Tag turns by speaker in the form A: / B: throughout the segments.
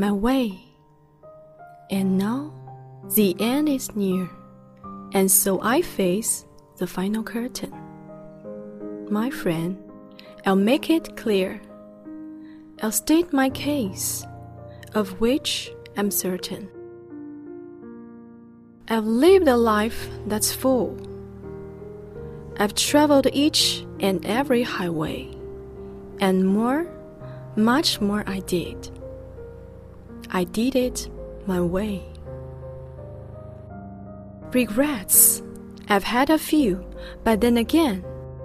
A: my way. And now the end is near, and so I face the final curtain. My friend, I'll make it clear. I'll state my case, of which I'm certain. I've lived a life that's full. I've traveled each and every highway, and more, much more I did. I did it my way. Regrets, I've had a few, but then again,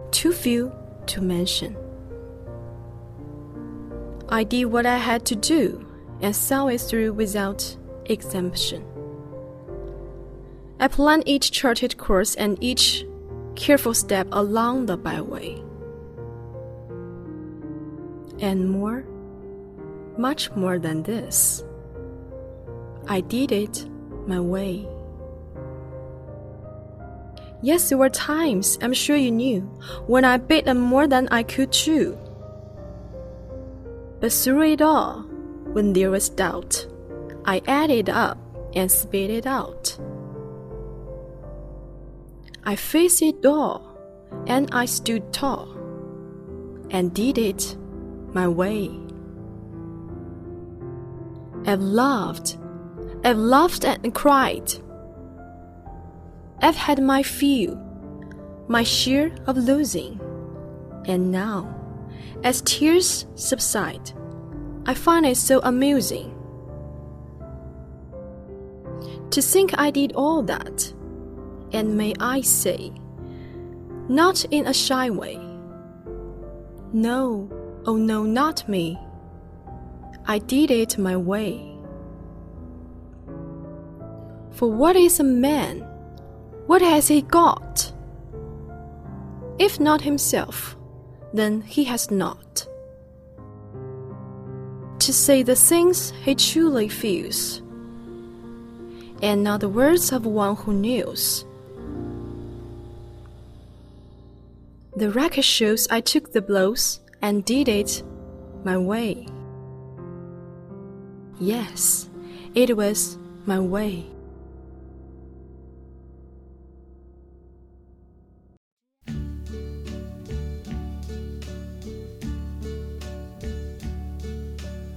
A: too few to mention. I did what I had to do and saw it through without exemption. I planned each charted course and each careful step along the byway. And more, much more than this. I did it my way. Yes, there were times, I'm sure you knew, when I bit more than I could chew. But through it all, when there was doubt, I added up and spit it out. I faced it all, and I stood tall, and did it my way. I've loved I've laughed and cried. I've had my fill, my share of losing. And now, as tears subside, I find it so amusing to think I did all that. And may I say, not in a shy way. No, oh no, not me. I did it my way. For what is a man? What has he got? If not himself, then he has not. To say the things he truly feels, and not the words of one who knows. The record shows I took the blows and did it my way. Yes, it was my way.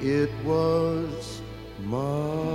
B: it was my